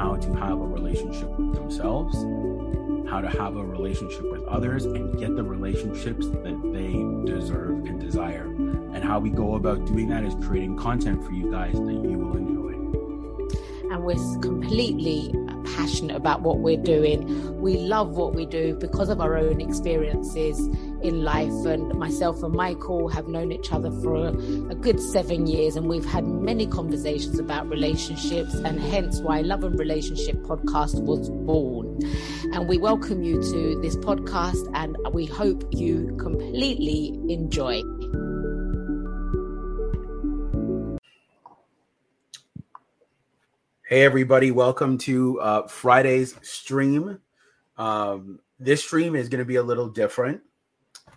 how to have a relationship with themselves, how to have a relationship with others, and get the relationships that they deserve and desire. And how we go about doing that is creating content for you guys that you will enjoy and we're completely passionate about what we're doing. We love what we do because of our own experiences in life. And myself and Michael have known each other for a, a, good seven years, and we've had many conversations about relationships, and hence why Love and Relationship podcast was born. And we welcome you to this podcast, and we hope you completely enjoy. Hey, everybody, welcome to uh, Friday's stream. Um, this stream is going to be a little different.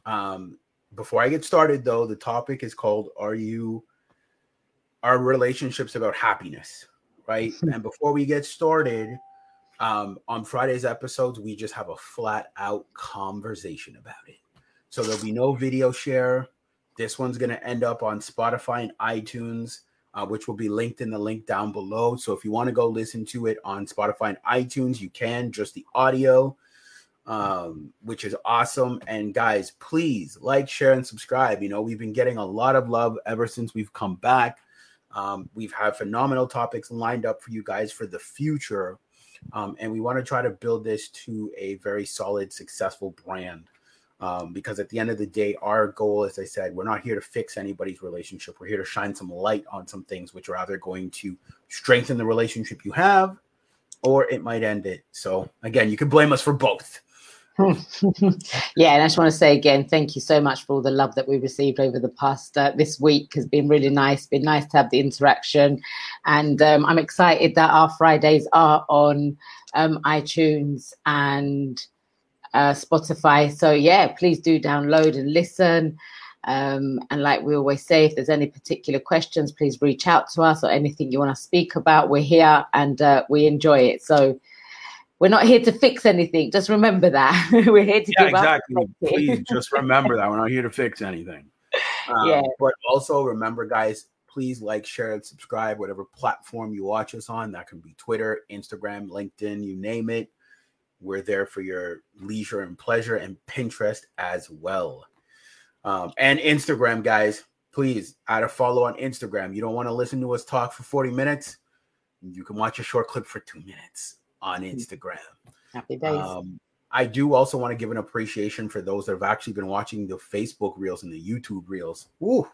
Um, before I get started, though, the topic is called Are You, Are Relationships About Happiness? Right. and before we get started, um, on Friday's episodes, we just have a flat out conversation about it. So there'll be no video share. This one's going to end up on Spotify and iTunes uh, which will be linked in the link down below. So if you want to go listen to it on Spotify and iTunes, you can just the audio, um, which is awesome. And guys, please like, share, and subscribe. You know, we've been getting a lot of love ever since we've come back. Um, we've had phenomenal topics lined up for you guys for the future. Um, and we want to try to build this to a very solid, successful brand. Um, because at the end of the day, our goal, as I said, we're not here to fix anybody's relationship. We're here to shine some light on some things which are either going to strengthen the relationship you have or it might end it. So, again, you can blame us for both. yeah, and I just want to say again, thank you so much for all the love that we received over the past uh, this week. Has been really nice. Been nice to have the interaction, and um, I'm excited that our Fridays are on um, iTunes and uh, Spotify. So yeah, please do download and listen. Um, and like we always say, if there's any particular questions, please reach out to us or anything you want to speak about. We're here and uh, we enjoy it. So we're not here to fix anything. Just remember that we're here to yeah, exactly. Please just remember that we're not here to fix anything. Um, yeah. But also remember, guys, please like, share, and subscribe. Whatever platform you watch us on, that can be Twitter, Instagram, LinkedIn, you name it. We're there for your leisure and pleasure, and Pinterest as well. Um, and Instagram, guys, please add a follow on Instagram. You don't want to listen to us talk for 40 minutes. You can watch a short clip for two minutes on mm-hmm. Instagram. Happy days. Um, I do also want to give an appreciation for those that have actually been watching the Facebook reels and the YouTube reels. Ooh,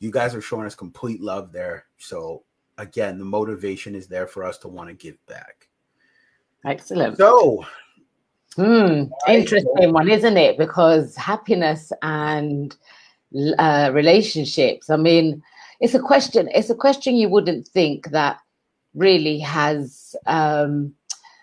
you guys are showing us complete love there. So again, the motivation is there for us to want to give back. Excellent. So, hmm, interesting one, isn't it? Because happiness and uh, relationships. I mean, it's a question. It's a question you wouldn't think that really has um,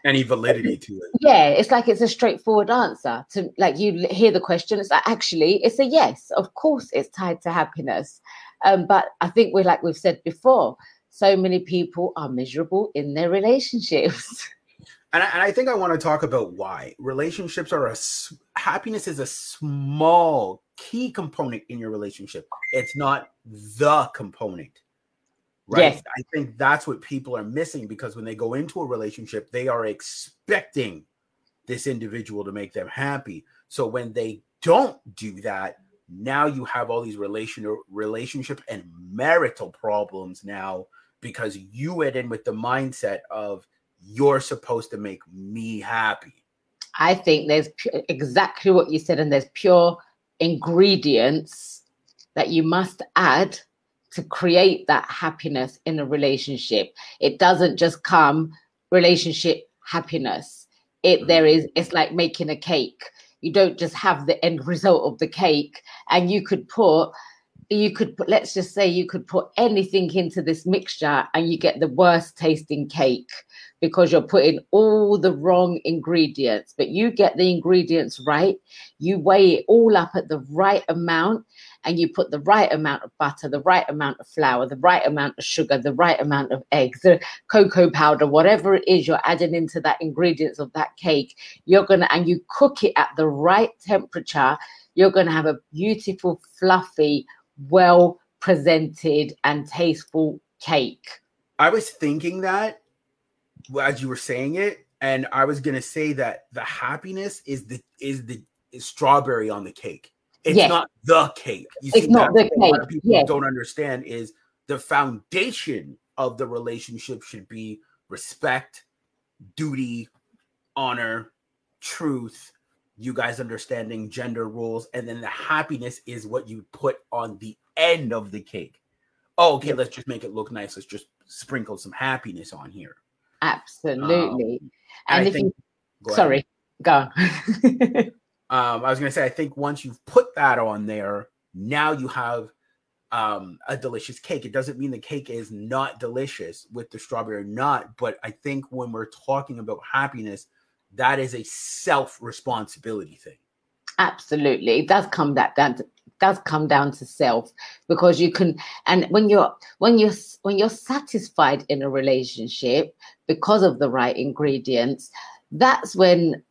any validity to it. Yeah, it's like it's a straightforward answer to like you hear the question. It's like actually it's a yes. Of course, it's tied to happiness. Um, but I think we're like we've said before. So many people are miserable in their relationships. and I, and I think I want to talk about why relationships are a happiness is a small key component in your relationship. It's not the component. Right. Yes. I think that's what people are missing because when they go into a relationship, they are expecting this individual to make them happy. So when they don't do that, now you have all these relational relationship and marital problems now because you went in with the mindset of you're supposed to make me happy. I think there's exactly what you said, and there's pure ingredients that you must add to create that happiness in a relationship. It doesn't just come relationship happiness. It mm-hmm. there is it's like making a cake. You don't just have the end result of the cake, and you could put you could put, let's just say you could put anything into this mixture and you get the worst tasting cake because you're putting all the wrong ingredients but you get the ingredients right you weigh it all up at the right amount and you put the right amount of butter the right amount of flour the right amount of sugar the right amount of eggs the cocoa powder whatever it is you're adding into that ingredients of that cake you're to and you cook it at the right temperature you're to have a beautiful fluffy well presented and tasteful cake. I was thinking that as you were saying it, and I was gonna say that the happiness is the is the is strawberry on the cake. It's yes. not the cake. You it's not the cake. people yes. don't understand is the foundation of the relationship should be respect, duty, honor, truth, you guys understanding gender rules, and then the happiness is what you put on the end of the cake. Oh, okay, let's just make it look nice. Let's just sprinkle some happiness on here. Absolutely. Um, and, and if think, you, go sorry, go on. um, I was gonna say, I think once you've put that on there, now you have um a delicious cake. It doesn't mean the cake is not delicious with the strawberry or not, but I think when we're talking about happiness, that is a self responsibility thing. Absolutely, it does come that down to, does come down to self because you can and when you're when you're when you're satisfied in a relationship because of the right ingredients that's when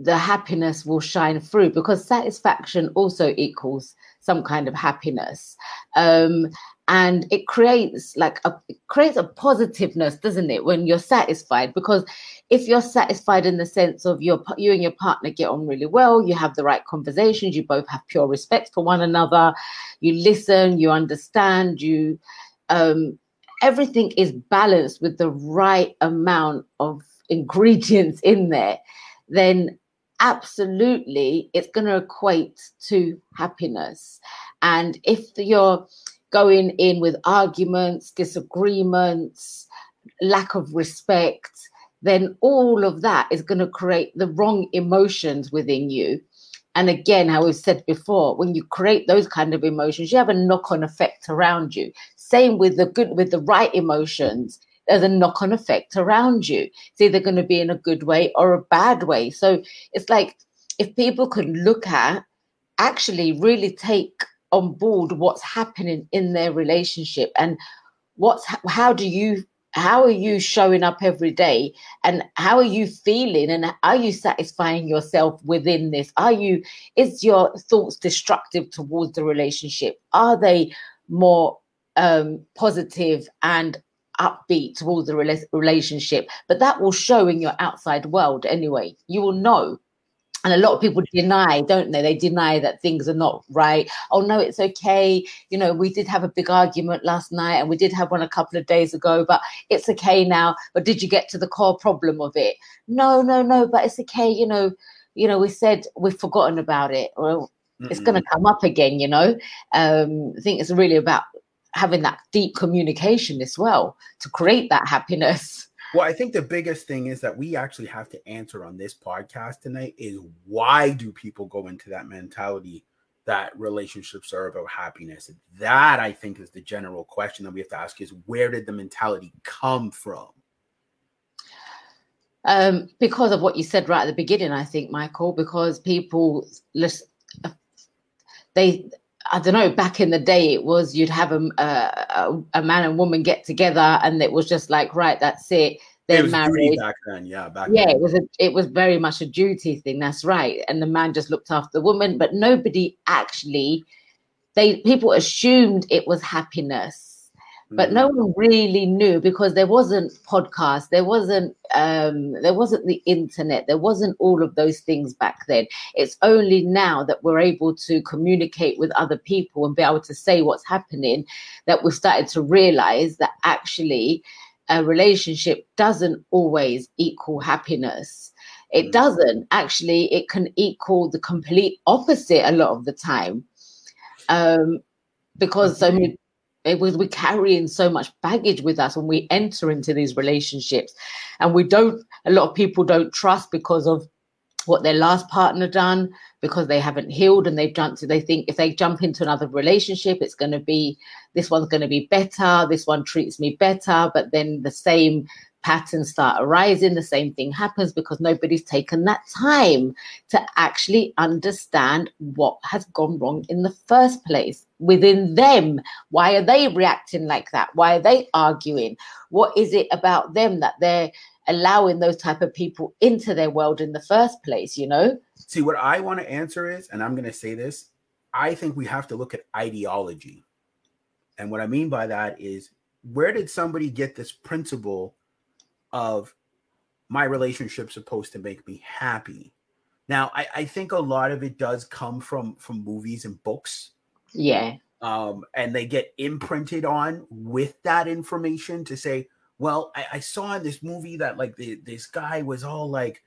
the happiness will shine through because satisfaction also equals some kind of happiness um, and it creates like a creates a positiveness doesn't it when you're satisfied? Because if you're satisfied in the sense of your you and your partner get on really well you have the right conversations you both have pure respect for one another you listen you understand you um, everything is balanced with the right amount of ingredients in there then absolutely it's going to equate to happiness and if you're going in with arguments, disagreements, lack of respect, then all of that is going to create the wrong emotions within you. And again, how we said before, when you create those kind of emotions, you have a knock-on effect around you. Same with the good, with the right emotions, there's a knock-on effect around you. It's either going to be in a good way or a bad way. So it's like if people could look at actually really take on board what's happening in their relationship and what's how do you how are you showing up every day? And how are you feeling? And are you satisfying yourself within this? Are you is your thoughts destructive towards the relationship? Are they more um, positive and upbeat towards the relationship? But that will show in your outside world anyway. You will know and a lot of people deny don't they? They deny that things are not right. Oh no it's okay. You know we did have a big argument last night and we did have one a couple of days ago but it's okay now. But did you get to the core problem of it? No no no but it's okay. You know you know we said we've forgotten about it. Or it's going to come up again you know? Um, i think it's really about having that deep communication as well to create that happiness well, I think the biggest thing is that we actually have to answer on this podcast tonight is why do people go into that mentality that relationships are about happiness? That I think is the general question that we have to ask is where did the mentality come from? Um, because of what you said right at the beginning, I think, Michael, because people listen, they I don't know. Back in the day, it was you'd have a, a, a man and woman get together, and it was just like, right, that's it. They're it married. back then, yeah. Back yeah, then. it was a, it was very much a duty thing. That's right. And the man just looked after the woman, but nobody actually. They people assumed it was happiness but no mm. one really knew because there wasn't podcast there wasn't um, there wasn't the internet there wasn't all of those things back then. It's only now that we're able to communicate with other people and be able to say what's happening that we've started to realize that actually a relationship doesn't always equal happiness. It mm. doesn't. Actually it can equal the complete opposite a lot of the time. Um, because so many it was we're carrying so much baggage with us when we enter into these relationships. And we don't a lot of people don't trust because of what their last partner done because they haven't healed and they've they think if they jump into another relationship it's going to be this one's going to be better this one treats me better. But then the same patterns start arising the same thing happens because nobody's taken that time to actually understand what has gone wrong in the first place within them. Why are they reacting like that? Why are they arguing? What is it about them that they're allowing those type of people into their world in the first place you know? See what i want to answer is and i'm going to say this i think we have to look at ideology. And what i mean by that is where did somebody get this principle of my relationship supposed to make me happy. Now I, I think a lot of it does come from from movies and books. Yeah. Um and they get imprinted on with that information to say well, I, I saw in this movie that like the, this guy was all like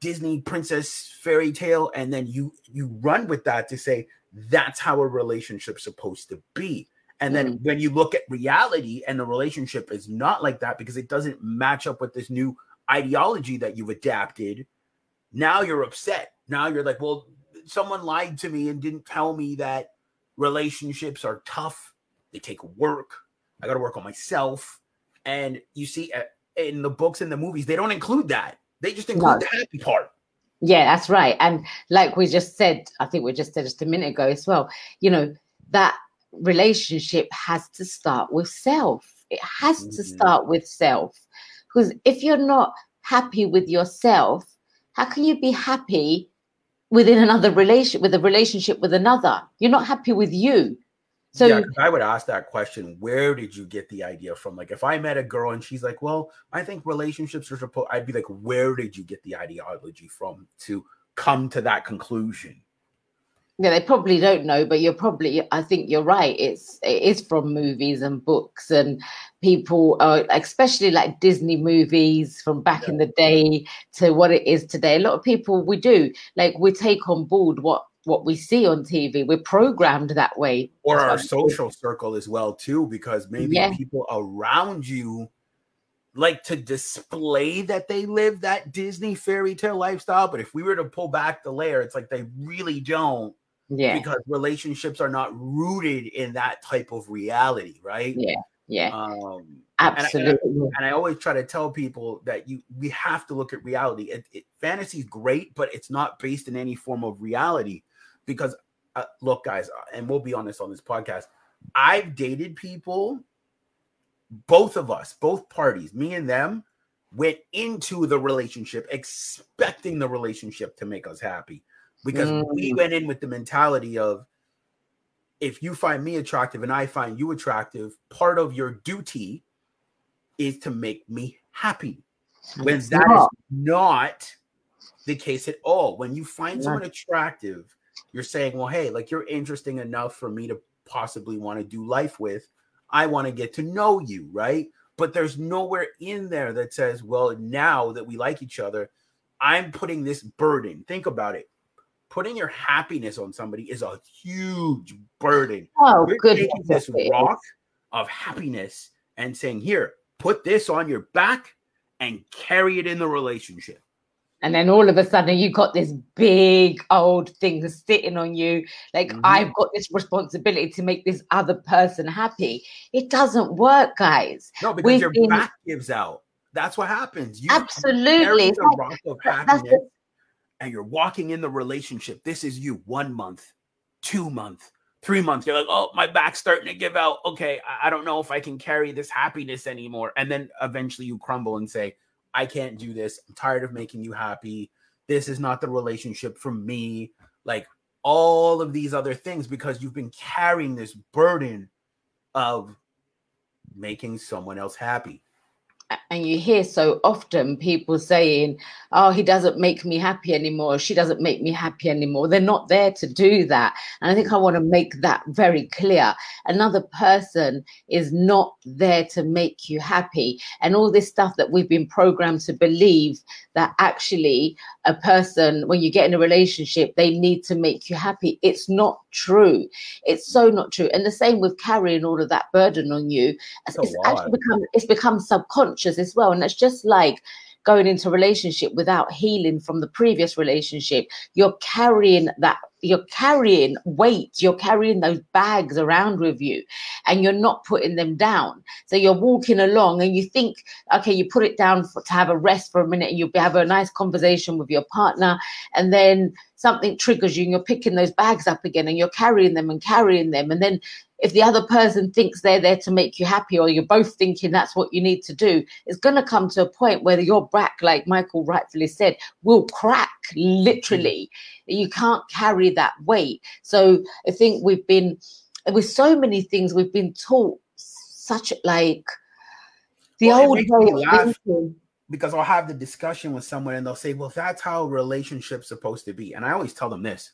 Disney princess fairy tale, and then you you run with that to say that's how a relationship's supposed to be. And then mm. when you look at reality and the relationship is not like that because it doesn't match up with this new ideology that you've adapted, now you're upset. Now you're like, well, someone lied to me and didn't tell me that relationships are tough. They take work. I got to work on myself. And you see uh, in the books and the movies, they don't include that. They just include no. the happy part. Yeah, that's right. And like we just said, I think we just said just a minute ago as well, you know, that relationship has to start with self. It has mm-hmm. to start with self. Because if you're not happy with yourself, how can you be happy within another relation with a relationship with another? You're not happy with you. So yeah, I would ask that question. Where did you get the idea from? Like, if I met a girl and she's like, "Well, I think relationships are supposed," I'd be like, "Where did you get the ideology from to come to that conclusion?" Yeah, they probably don't know, but you're probably. I think you're right. It's it is from movies and books and people, uh, especially like Disney movies from back yeah. in the day to what it is today. A lot of people we do like we take on board what what we see on TV. We're programmed that way. Or our social circle as well, too, because maybe yeah. people around you like to display that they live that Disney fairy tale lifestyle. But if we were to pull back the layer, it's like they really don't. Yeah. Because relationships are not rooted in that type of reality, right? Yeah. Yeah. Um, Absolutely. And I, and I, always try to tell people that you we have to look at reality. It, it, fantasy is great, but it's not based in any form of reality because uh, look, guys, uh, and we'll be honest on this podcast. I've dated people, both of us, both parties, me and them, went into the relationship expecting the relationship to make us happy because mm. we went in with the mentality of if you find me attractive and I find you attractive, part of your duty is to make me happy. When it's that not. is not the case at all. When you find yeah. someone attractive you're saying, well, hey, like you're interesting enough for me to possibly want to do life with. I want to get to know you, right? But there's nowhere in there that says, well, now that we like each other, I'm putting this burden. Think about it. Putting your happiness on somebody is a huge burden. Oh, good. This rock of happiness and saying, here, put this on your back and carry it in the relationship. And then all of a sudden you've got this big old thing sitting on you. Like mm-hmm. i've got this responsibility to make this other person happy. It doesn't work guys. No because We've your been... back gives out. That's what happens. You absolutely. the rock of happiness, and you're walking in the relationship this is you one month two month three months you're like oh my back's starting to give out okay i don't know if i can carry this happiness anymore and then eventually you crumble and say I can't do this. I'm tired of making you happy. This is not the relationship for me. Like all of these other things because you've been carrying this burden of making someone else happy and you hear so often people saying, Oh, he doesn't make me happy anymore. She doesn't make me happy anymore. They're not there to do that. And I think I want to make that very clear. Another person is not there to make you happy. And all this stuff that we've been programmed to believe that actually a person, when you get in a relationship, they need to make you happy. It's not true. It's so not true. And the same with carrying all of that burden on you. It's, actually become it's become subconscious as well. And it's just like going into a relationship without healing from the previous relationship. You're carrying that you're carrying weight you're carrying those bags around with you and you're not putting them down. So you're walking along and you think okay you put it down for, to have a rest for a minute and you have a nice conversation with your partner. And then something triggers you and you're picking those bags up again and you're carrying them and carrying them. And then if the other person thinks they're there to make you happy or you're both thinking that's what you need to do it's going to come to a point where your back like michael rightfully said will crack literally. Mm. You can't carry that weight. So i think we've been with so many things we've been taught such like the well, old way of thinking because I'll have the discussion with someone and they'll say, Well, that's how relationship's supposed to be. And I always tell them this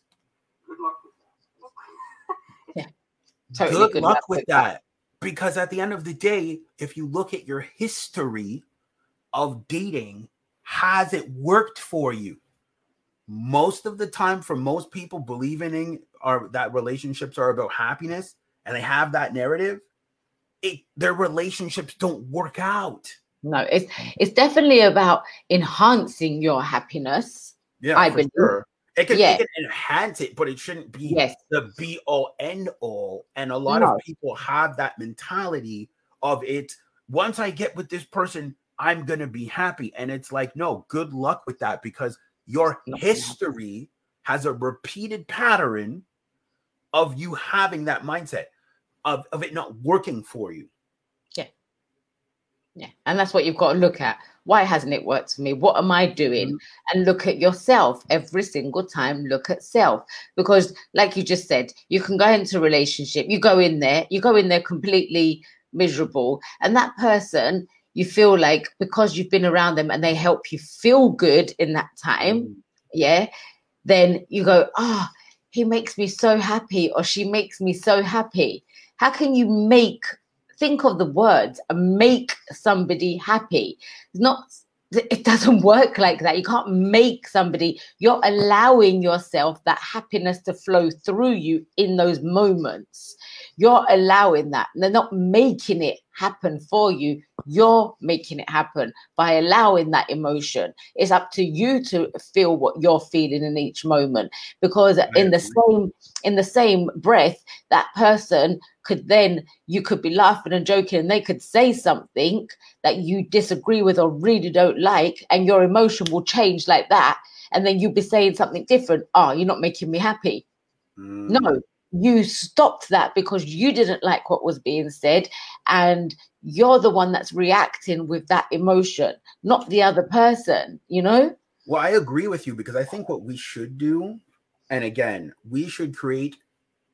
Totally good, good, luck with that. Because at the end of the day, if you look at your history of dating, has it worked for you? Most of the time, for most people believing in are that relationships are about happiness and they have that narrative, it their relationships don't work out. No, it's it's definitely about enhancing your happiness. Yeah, I believe. Sure. It can, it can enhance it, but it shouldn't be yes. the be all end all. And a lot no. of people have that mentality of it. Once I get with this person, I'm gonna be happy. And it's like, no, good luck with that because your history has a repeated pattern of you having that mindset of, of it not working for you. Yeah. And that's what you've got to look at. Why hasn't it worked for me? What am I doing? Mm-hmm. And look at yourself every single time. Look at self. Because, like you just said, you can go into a relationship, you go in there, you go in there completely miserable. And that person, you feel like because you've been around them and they help you feel good in that time, mm-hmm. yeah, then you go, ah, oh, he makes me so happy or she makes me so happy. How can you make think of the words and make somebody happy. It's not it doesn't work like that. You can't make somebody, you're allowing yourself that happiness to flow through you in those moments. You're allowing that. They're not making it happen for you. You're making it happen by allowing that emotion. It's up to you to feel what you're feeling in each moment. Because in the same in the same breath, that person could then you could be laughing and joking and they could say something that you disagree with or really don't like and your emotion will change like that and then you'll be saying something different oh you're not making me happy mm. no you stopped that because you didn't like what was being said and you're the one that's reacting with that emotion not the other person you know well i agree with you because i think what we should do and again we should create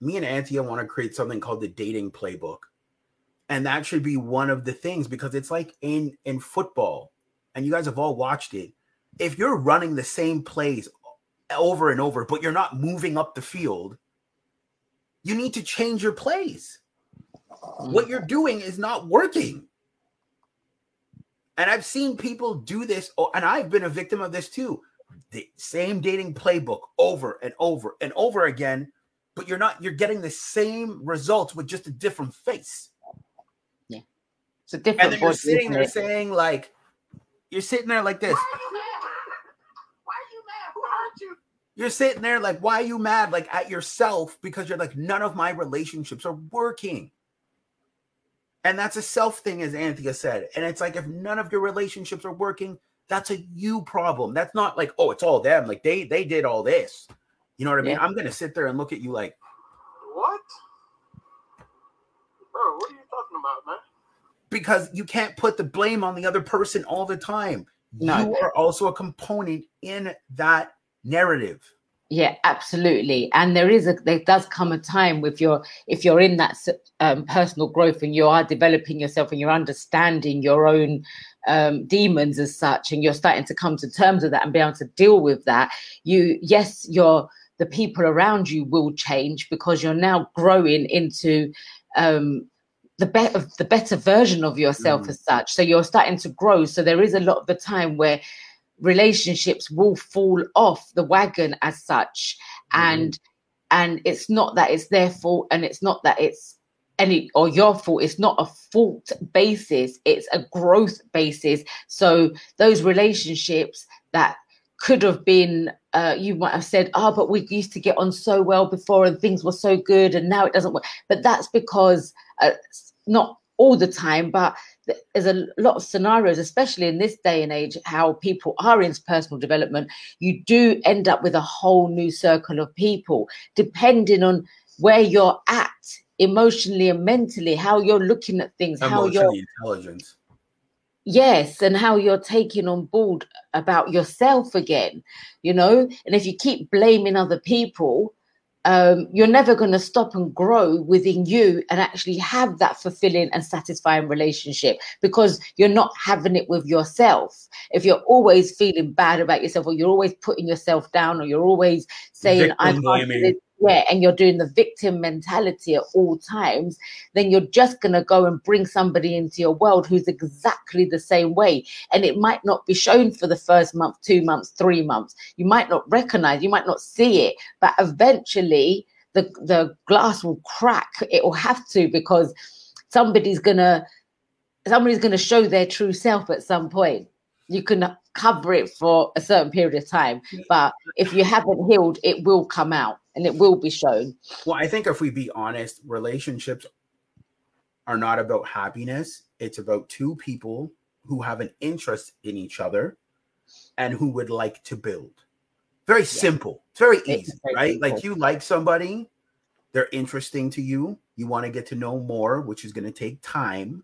me and Anthea want to create something called the dating playbook. And that should be one of the things because it's like in in football, and you guys have all watched it. If you're running the same plays over and over, but you're not moving up the field, you need to change your plays. Mm. What you're doing is not working. And I've seen people do this, oh, and I've been a victim of this too. The same dating playbook over and over and over again but you're not you're getting the same results with just a different face. Yeah. It's a different and then you're sitting there saying like you're sitting there like this. Why are you mad? Who hurt you? You're sitting there like, why are you mad? Like at yourself because you're like, none of my relationships are working. And that's a self thing, as Anthea said. And it's like, if none of your relationships are working, that's a you problem. That's not like, oh, it's all them. Like they they did all this. You know what I mean? Yeah. I'm gonna sit there and look at you like, what, bro? What are you talking about, man? Because you can't put the blame on the other person all the time. No. You are also a component in that narrative. Yeah, absolutely. And there is a there does come a time with your if you're in that um, personal growth and you are developing yourself and you're understanding your own um, demons as such, and you're starting to come to terms with that and be able to deal with that. You yes, you're the people around you will change because you're now growing into um, the better the better version of yourself mm. as such. So you're starting to grow. So there is a lot of the time where relationships will fall off the wagon as such, mm. and and it's not that it's their fault, and it's not that it's any or your fault. It's not a fault basis. It's a growth basis. So those relationships that could have been uh, you might have said oh but we used to get on so well before and things were so good and now it doesn't work. But that's because uh, not all the time but there's a lot of scenarios especially in this day and age how people are in personal development you do end up with a whole new circle of people depending on where you're at emotionally and mentally, how you're looking at things, how you're intelligence. Yes, and how you're taking on board about yourself again, you know. And if you keep blaming other people, um, you're never going to stop and grow within you and actually have that fulfilling and satisfying relationship because you're not having it with yourself. If you're always feeling bad about yourself, or you're always putting yourself down, or you're always saying, "I can't," yeah, and you're doing the victim mentality at all times, then you're just going to go and bring somebody into your world who's exactly the same way. And it might not be shown for the first month, two months, three months. You might not recognize, you might not see it, but eventually the, the glass will crack. It will have to because somebody's going to somebody's going to show their true self at some point you can cover it for a certain period of time but if you haven't healed it will come out and it will be shown. Well, I think if we be honest, relationships are not about happiness. It's about two people who have an interest in each other and who would like to build. Very yeah. simple. It's very easy, very right? Simple. Like you like somebody, they're interesting to you. You want to get to know more, which is going to take time.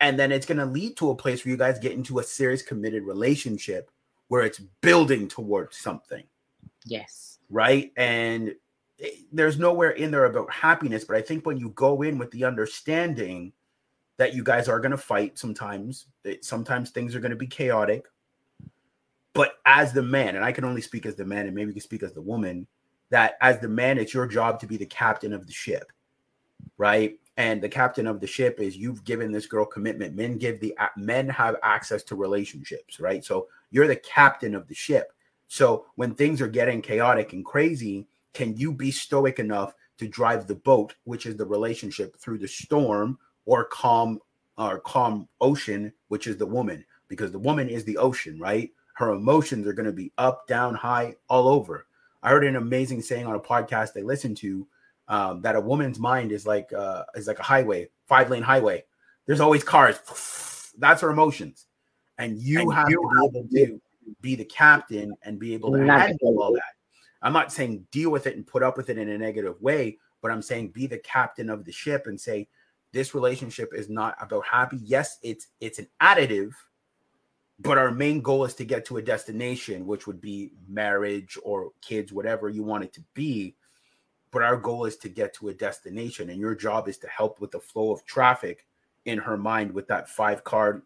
And then it's going to lead to a place where you guys get into a serious committed relationship where it's building towards something. Yes right? And eh, there's nowhere in there about happiness, but I think when you go in with the understanding that you guys are going to fight sometimes, that sometimes things are going to be chaotic. But as the man, and I can only speak as the man, and maybe you can speak as the woman, that as the man, it's your job to be the captain of the ship, right? And the captain of the ship is you've given this girl commitment. Men give the men have access to relationships, right? So you're the captain of the ship. So when things are getting chaotic and crazy, can you be stoic enough to drive the boat, which is the relationship, through the storm or calm or calm ocean, which is the woman, because the woman is the ocean, right? Her emotions are going to be up, down, high, all over. I heard an amazing saying on a podcast they listened to um, that a woman's mind is like uh, is like a highway, five lane highway. There's always cars. That's her emotions, and you and have you to be able to be the captain and be able to handle all that. I'm not saying deal with it and put up with it in a negative way, but I'm saying be the captain of the ship and say this relationship is not about happy. Yes, it's it's an additive, but our main goal is to get to a destination, which would be marriage or kids, whatever you want it to be. But our goal is to get to a destination, and your job is to help with the flow of traffic in her mind with that five card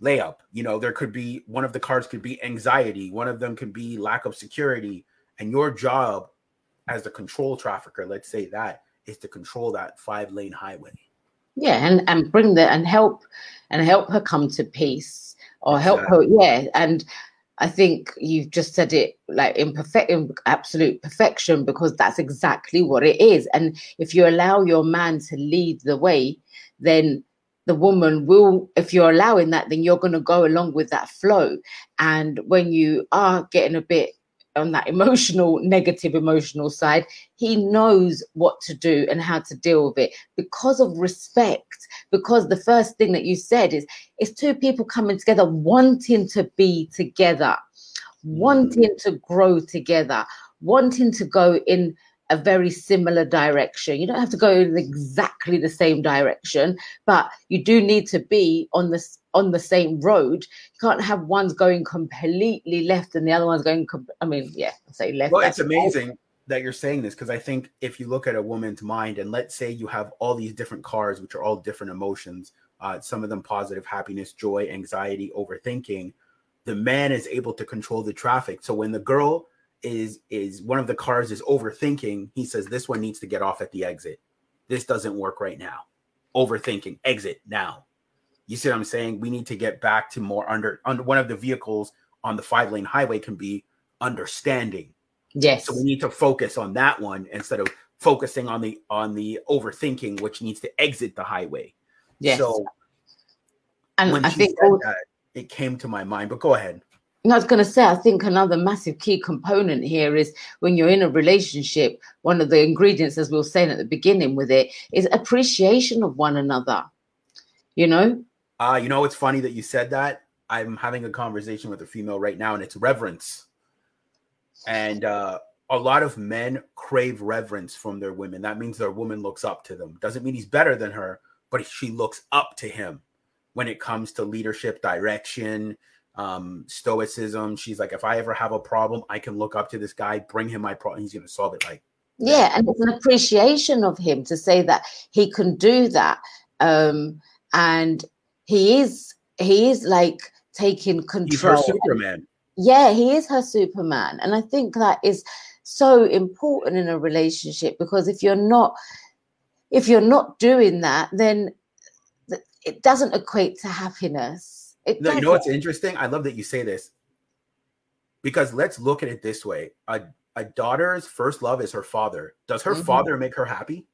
layup. You know, there could be one of the cards could be anxiety, one of them could be lack of security, and your job as the control trafficker, let's say that, is to control that five lane highway. Yeah, and and bring the and help and help her come to peace or help exactly. her. Yeah, and I think you've just said it like in perfect, in absolute perfection, because that's exactly what it is. And if you allow your man to lead the way, then the woman will if you're allowing that then you're going to go along with that flow. And when you are getting a bit on that emotional negative emotional side he knows what to do and how to deal with it. Because of respect because the first thing that you said is it's two people coming together wanting to be together wanting mm. to grow together wanting to go in a very similar direction. You don't have to go in exactly the same direction, but you do need to be on the on the same road. You can't have one's going completely left and the other one's going. Com- I mean, yeah, I'll say left. Well, it's amazing that you're saying this because I think if you look at a woman's mind and let's say you have all these different cars, which are all different emotions, uh, some of them positive, happiness, joy, anxiety, overthinking. The man is able to control the traffic. So when the girl is is one of the cars is overthinking. He says this one needs to get off at the exit. This doesn't work right now. Overthinking, exit now. You see what I'm saying? We need to get back to more under under one of the vehicles on the five lane highway can be understanding. Yes. So we need to focus on that one instead of focusing on the on the overthinking, which needs to exit the highway. Yes. So and when I think that, it came to my mind. But go ahead. And I was going to say, I think another massive key component here is when you're in a relationship, one of the ingredients, as we were saying at the beginning with it, is appreciation of one another. You know? Uh, you know, it's funny that you said that. I'm having a conversation with a female right now, and it's reverence. And uh, a lot of men crave reverence from their women. That means their woman looks up to them. Doesn't mean he's better than her, but she looks up to him when it comes to leadership, direction, um, stoicism. She's like, if I ever have a problem, I can look up to this guy, bring him my problem, he's going to solve it. Like, Yeah, and it's an appreciation of him to say that he can do that. Um, and he is he is like taking he's her control. Superman. yeah he is her superman and i think that is so important in a relationship because if you're not if you're not doing that then it doesn't equate to happiness it No, you know what's interesting? I love that you say this because let's look at it this way: a a daughter's first love is her father. Does her Mhm. father make her happy?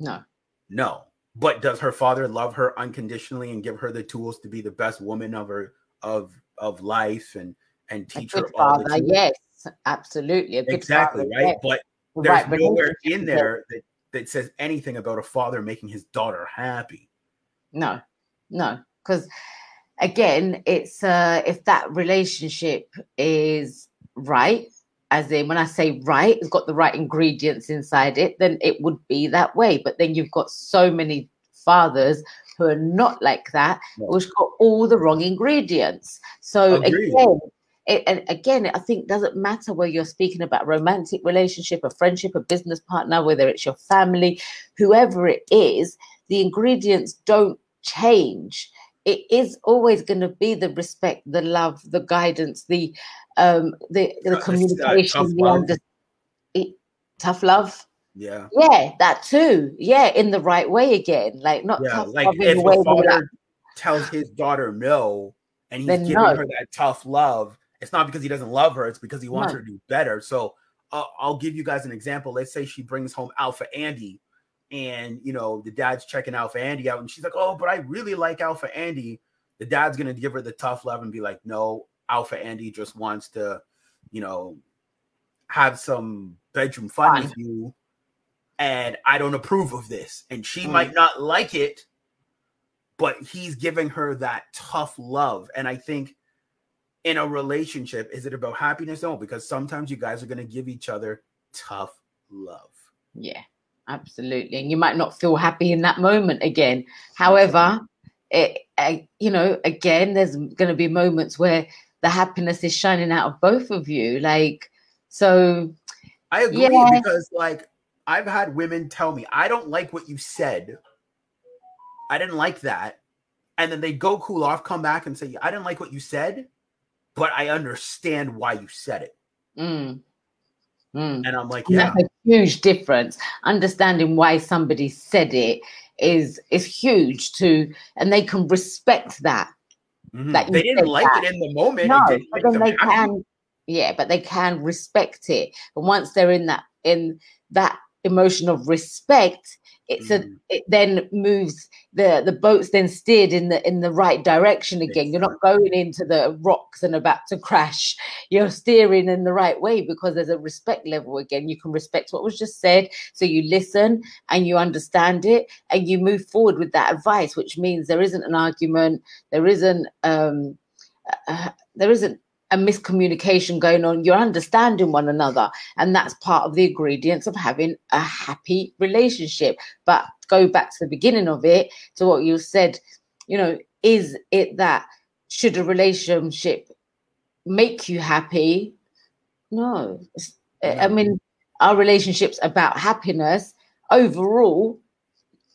no No. But does her father love her unconditionally and give her the tools to be the best woman of her of of life and and teach her all the father tools? yes absolutely exactly father, right. yes. But there's right nowhere relationship, in there that that says anything about a father making his daughter happy. No, no, because again, it's uh, if that relationship is right, as in when I say right, it's got the right ingredients inside it, then it would be that way. But then you've got so many fathers who are not like that, No. which got all the wrong ingredients. So Agreed. again. It, and again, I think doesn't matter where you're speaking about romantic relationship, a friendship, a business partner, whether it's your family, whoever it is, the ingredients don't change. It is always going to be the respect, the love, the guidance, the um, the, the communication, tough the love. under, it, tough love. Yeah. Yeah, that too. Yeah, in the right way again, like not Yeah. tough Like love if the way a we like, father tells his daughter no and he's giving no. her that tough love, it's not because he doesn't love her, it's because he wants No. her to do better. So uh, I'll give you guys an example. Let's say she brings home Alpha Andy, and you know the dad's checking Alpha Andy out, and she's like, "Oh, but I really like Alpha Andy." The dad's gonna give her the tough love and be like, "No, Alpha Andy just wants to, you know, have some bedroom fun with you, and I don't approve of this." And she Mm. might not like it, but he's giving her that tough love, and I think in a relationship, is it about happiness? No, because sometimes you guys are going to give each other tough love. Yeah, absolutely. And you might not feel happy in that moment again. However, it, uh, you know, again, there's going to be moments where the happiness is shining out of both of you. Like, so I agree Yeah. because, like, I've had women tell me, I don't like what you said. I didn't like that. And then they go cool off, come back and say, I didn't like what you said, but I understand why you said it. mm, mm. And I'm like, And yeah, that's a huge difference. Understanding why somebody said it is is huge to, and they can respect that. mhm. that they didn't like that. it in the moment. No, but then they happy. can, yeah, but they can respect it. And once they're in that in that emotion of respect, it's a Mhm. it then moves the the boat's then steered in the in the right direction again. You're not going into the rocks and about to crash. You're steering in the right way because there's a respect level again. You can respect what was just said, so you listen and you understand it and you move forward with that advice, which means there isn't an argument, there isn't um uh, there isn't a miscommunication going on. You're understanding one another, and that's part of the ingredients of having a happy relationship. But go back to the beginning of it, to what you said, you know, is it that should a relationship make you happy? No. It's- I mean, our relationships about happiness overall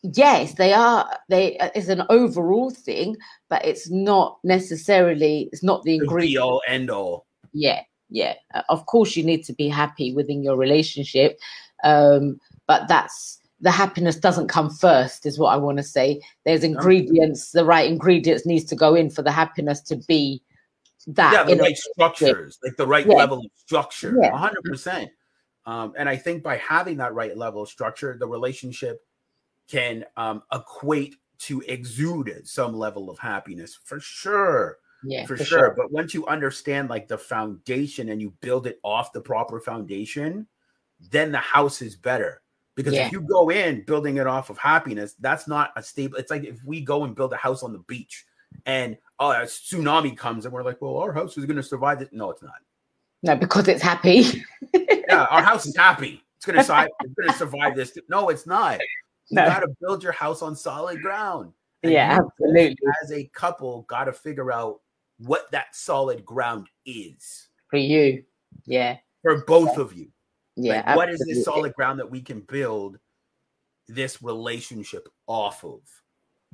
yes they are they it's an overall thing but it's not necessarily it's not the The ingredient be all end all. yeah yeah Uh, of course you need to be happy within your relationship um but that's the happiness doesn't come first is what i want to say there's ingredients the right ingredients needs to go in for the happiness to be that yeah, the right structures, like the right Yeah. level of structure, Yeah. hundred percent. Um, and I think by having that right level of structure, the relationship can um, equate to exude some level of happiness for sure. Yeah, for, for sure. sure. But once you understand like the foundation and you build it off the proper foundation, then the house is better. Because Yeah. if you go in building it off of happiness, that's not a stable. It's like if we go and build a house on the beach and oh, a tsunami comes and we're like, well, our house is going to survive it. No, it's not. No, because it's happy. Yeah, our house is happy. It's going to survive. It's going to survive this. No, it's not. You No. got to build your house on solid ground. And Yeah, absolutely. As a couple, got to figure out what that solid ground is For you. Yeah. for both of you. Yeah. Like, what is this solid ground that we can build this relationship off of?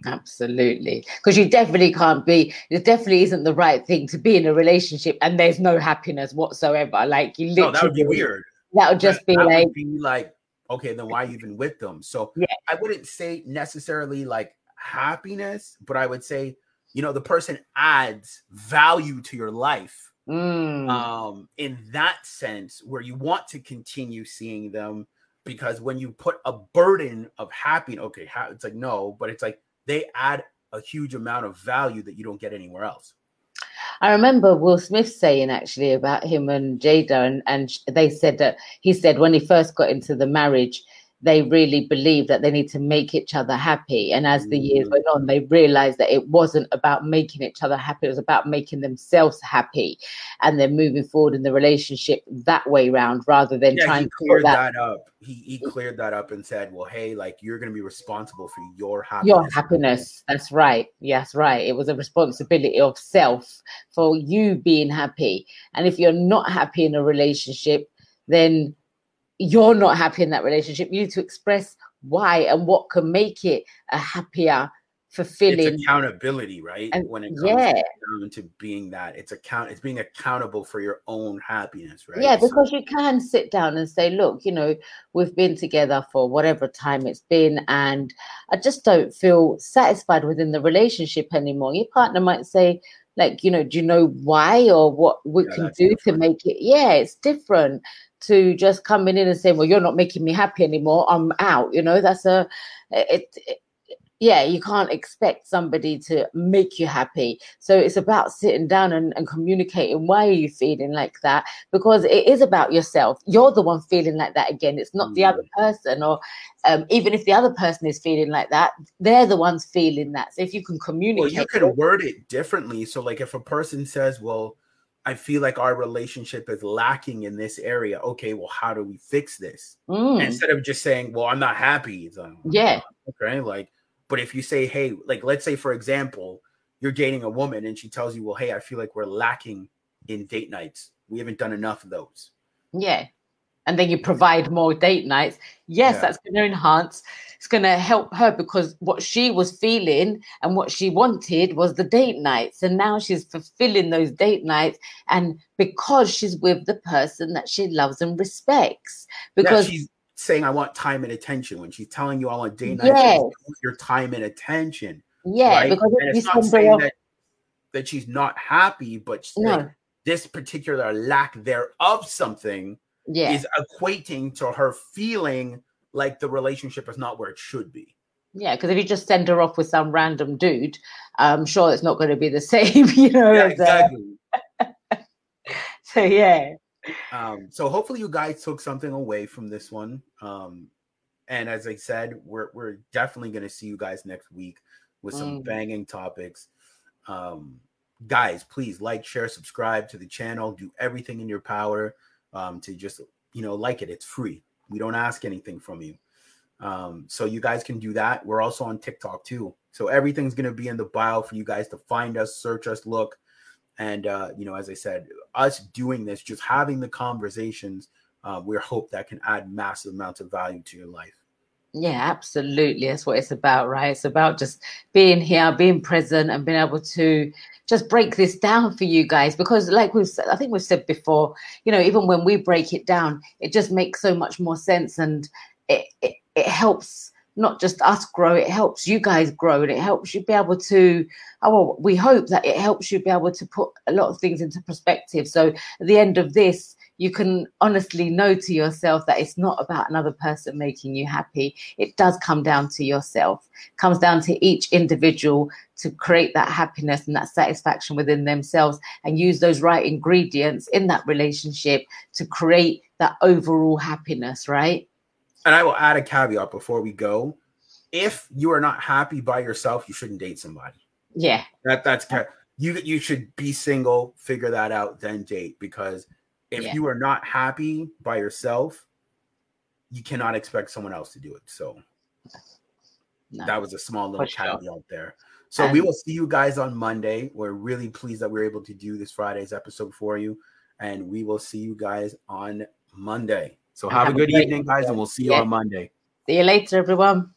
Absolutely. Because you definitely can't be, it definitely isn't the right thing to be in a relationship and there's no happiness whatsoever. Like you literally No, that would be weird. That would just be that like, would be like, okay, then why even with them? So Yeah. I wouldn't say necessarily like happiness, but I would say, you know, the person adds value to your life. mm, Um, in that sense, where you want to continue seeing them, because when you put a burden of happiness, okay, ha- it's like no, but it's like they add a huge amount of value that you don't get anywhere else. I remember Will Smith saying actually about him and Jada, and, and they said that he said when he first got into the marriage, they really believe that they need to make each other happy. And as the years Mhm. went on, they realized that it wasn't about making each other happy, it was about making themselves happy. And then moving forward in the relationship that way round rather than yeah, trying to clear that, that, up. He he cleared that up and said, "Well, hey, like you're going to be responsible for your happiness." your happiness. That's right. Yes, right. It was a responsibility of self for you being happy. And if you're not happy in a relationship, then you're not happy in that relationship. You need to express why and what can make it a happier, fulfilling. It's accountability, right? And- when it comes yeah. down to being that, it's account. It's being accountable for your own happiness, right? Yeah, So- because you can sit down and say, look, you know, we've been together for whatever time it's been, and I just don't feel satisfied within the relationship anymore. Your partner might say, like, you know, do you know why or what we Yeah, can do to make it? Yeah, it's different to just coming in and saying, well, you're not making me happy anymore. I'm out. You know, that's a, it, it yeah, you can't expect somebody to make you happy. So it's about sitting down and, and communicating why are you feeling like that? Because it is about yourself. You're the one feeling like that again. It's not the other person, or um, even if the other person is feeling like that, they're the ones feeling that. So if you can communicate, well, you could word it differently. So, like, if a person says, "Well," I feel like our relationship is lacking in this area. Okay, well, how do we fix this? Mm, Instead of just saying, "Well, I'm not happy." Like, Yeah. Okay. Like, but if you say, "Hey," like, let's say, for example, you're dating a woman and she tells you, "Well, hey, I feel like we're lacking in date nights. We haven't done enough of those." yeah. And then you provide more date nights. Yes, Yeah. that's going to enhance. It's going to help her because what she was feeling and what she wanted was the date nights. And now she's fulfilling those date nights. And because she's with the person that she loves and respects. Because yeah, she's saying, "I want time and attention." When she's telling you, "I want date nights," Yes. your time and attention. Yeah, right? because and it's not saying off, that, that she's not happy, but no, like, this particular lack thereof something yeah, is equating to her feeling like the relationship is not where it should be. yeah. Because if you just send her off with some random dude, I'm sure it's not going to be the same, you know. Yeah, exactly. so yeah, Um, so hopefully you guys took something away from this one. Um, and as I said, we're we're definitely gonna see you guys next week with some Mm. banging topics. Um, guys, please like, share, subscribe to the channel. Do everything in your power um, to just you know like it. It's free. We don't ask anything from you. Um, so you guys can do that. We're also on TikTok too. So everything's gonna be in the bio for you guys to find us, search us, look. And uh, you know, as I said, us doing this, just having the conversations, uh, we hope that can add massive amounts of value to your life. Yeah, absolutely. That's what it's about, right? It's about just being here, being present, and being able to just break this down for you guys. Because, like we've said, I think we've said before, you know, even when we break it down, it just makes so much more sense, and it it, it helps not just us grow, it helps you guys grow, and it helps you be able to. Oh, well, we hope that it helps you be able to put a lot of things into perspective. So at the end of this, you can honestly know to yourself that it's not about another person making you happy. It does come down to yourself. It comes down to each individual to create that happiness and that satisfaction within themselves and use those right ingredients in that relationship to create that overall happiness, right? And I will add a caveat before we go. If you are not happy by yourself, you shouldn't date somebody. Yeah. That that's you you should be single, figure that out, then date because if yeah. you are not happy by yourself, you cannot expect someone else to do it. So no. that was a small little caveat sure. there. So and we will see you guys on Monday. We're really pleased that we are able to do this Friday's episode for you. And we will see you guys on Monday. So have, have a good evening, guys, and we'll see you yeah. on Monday. See you later, everyone.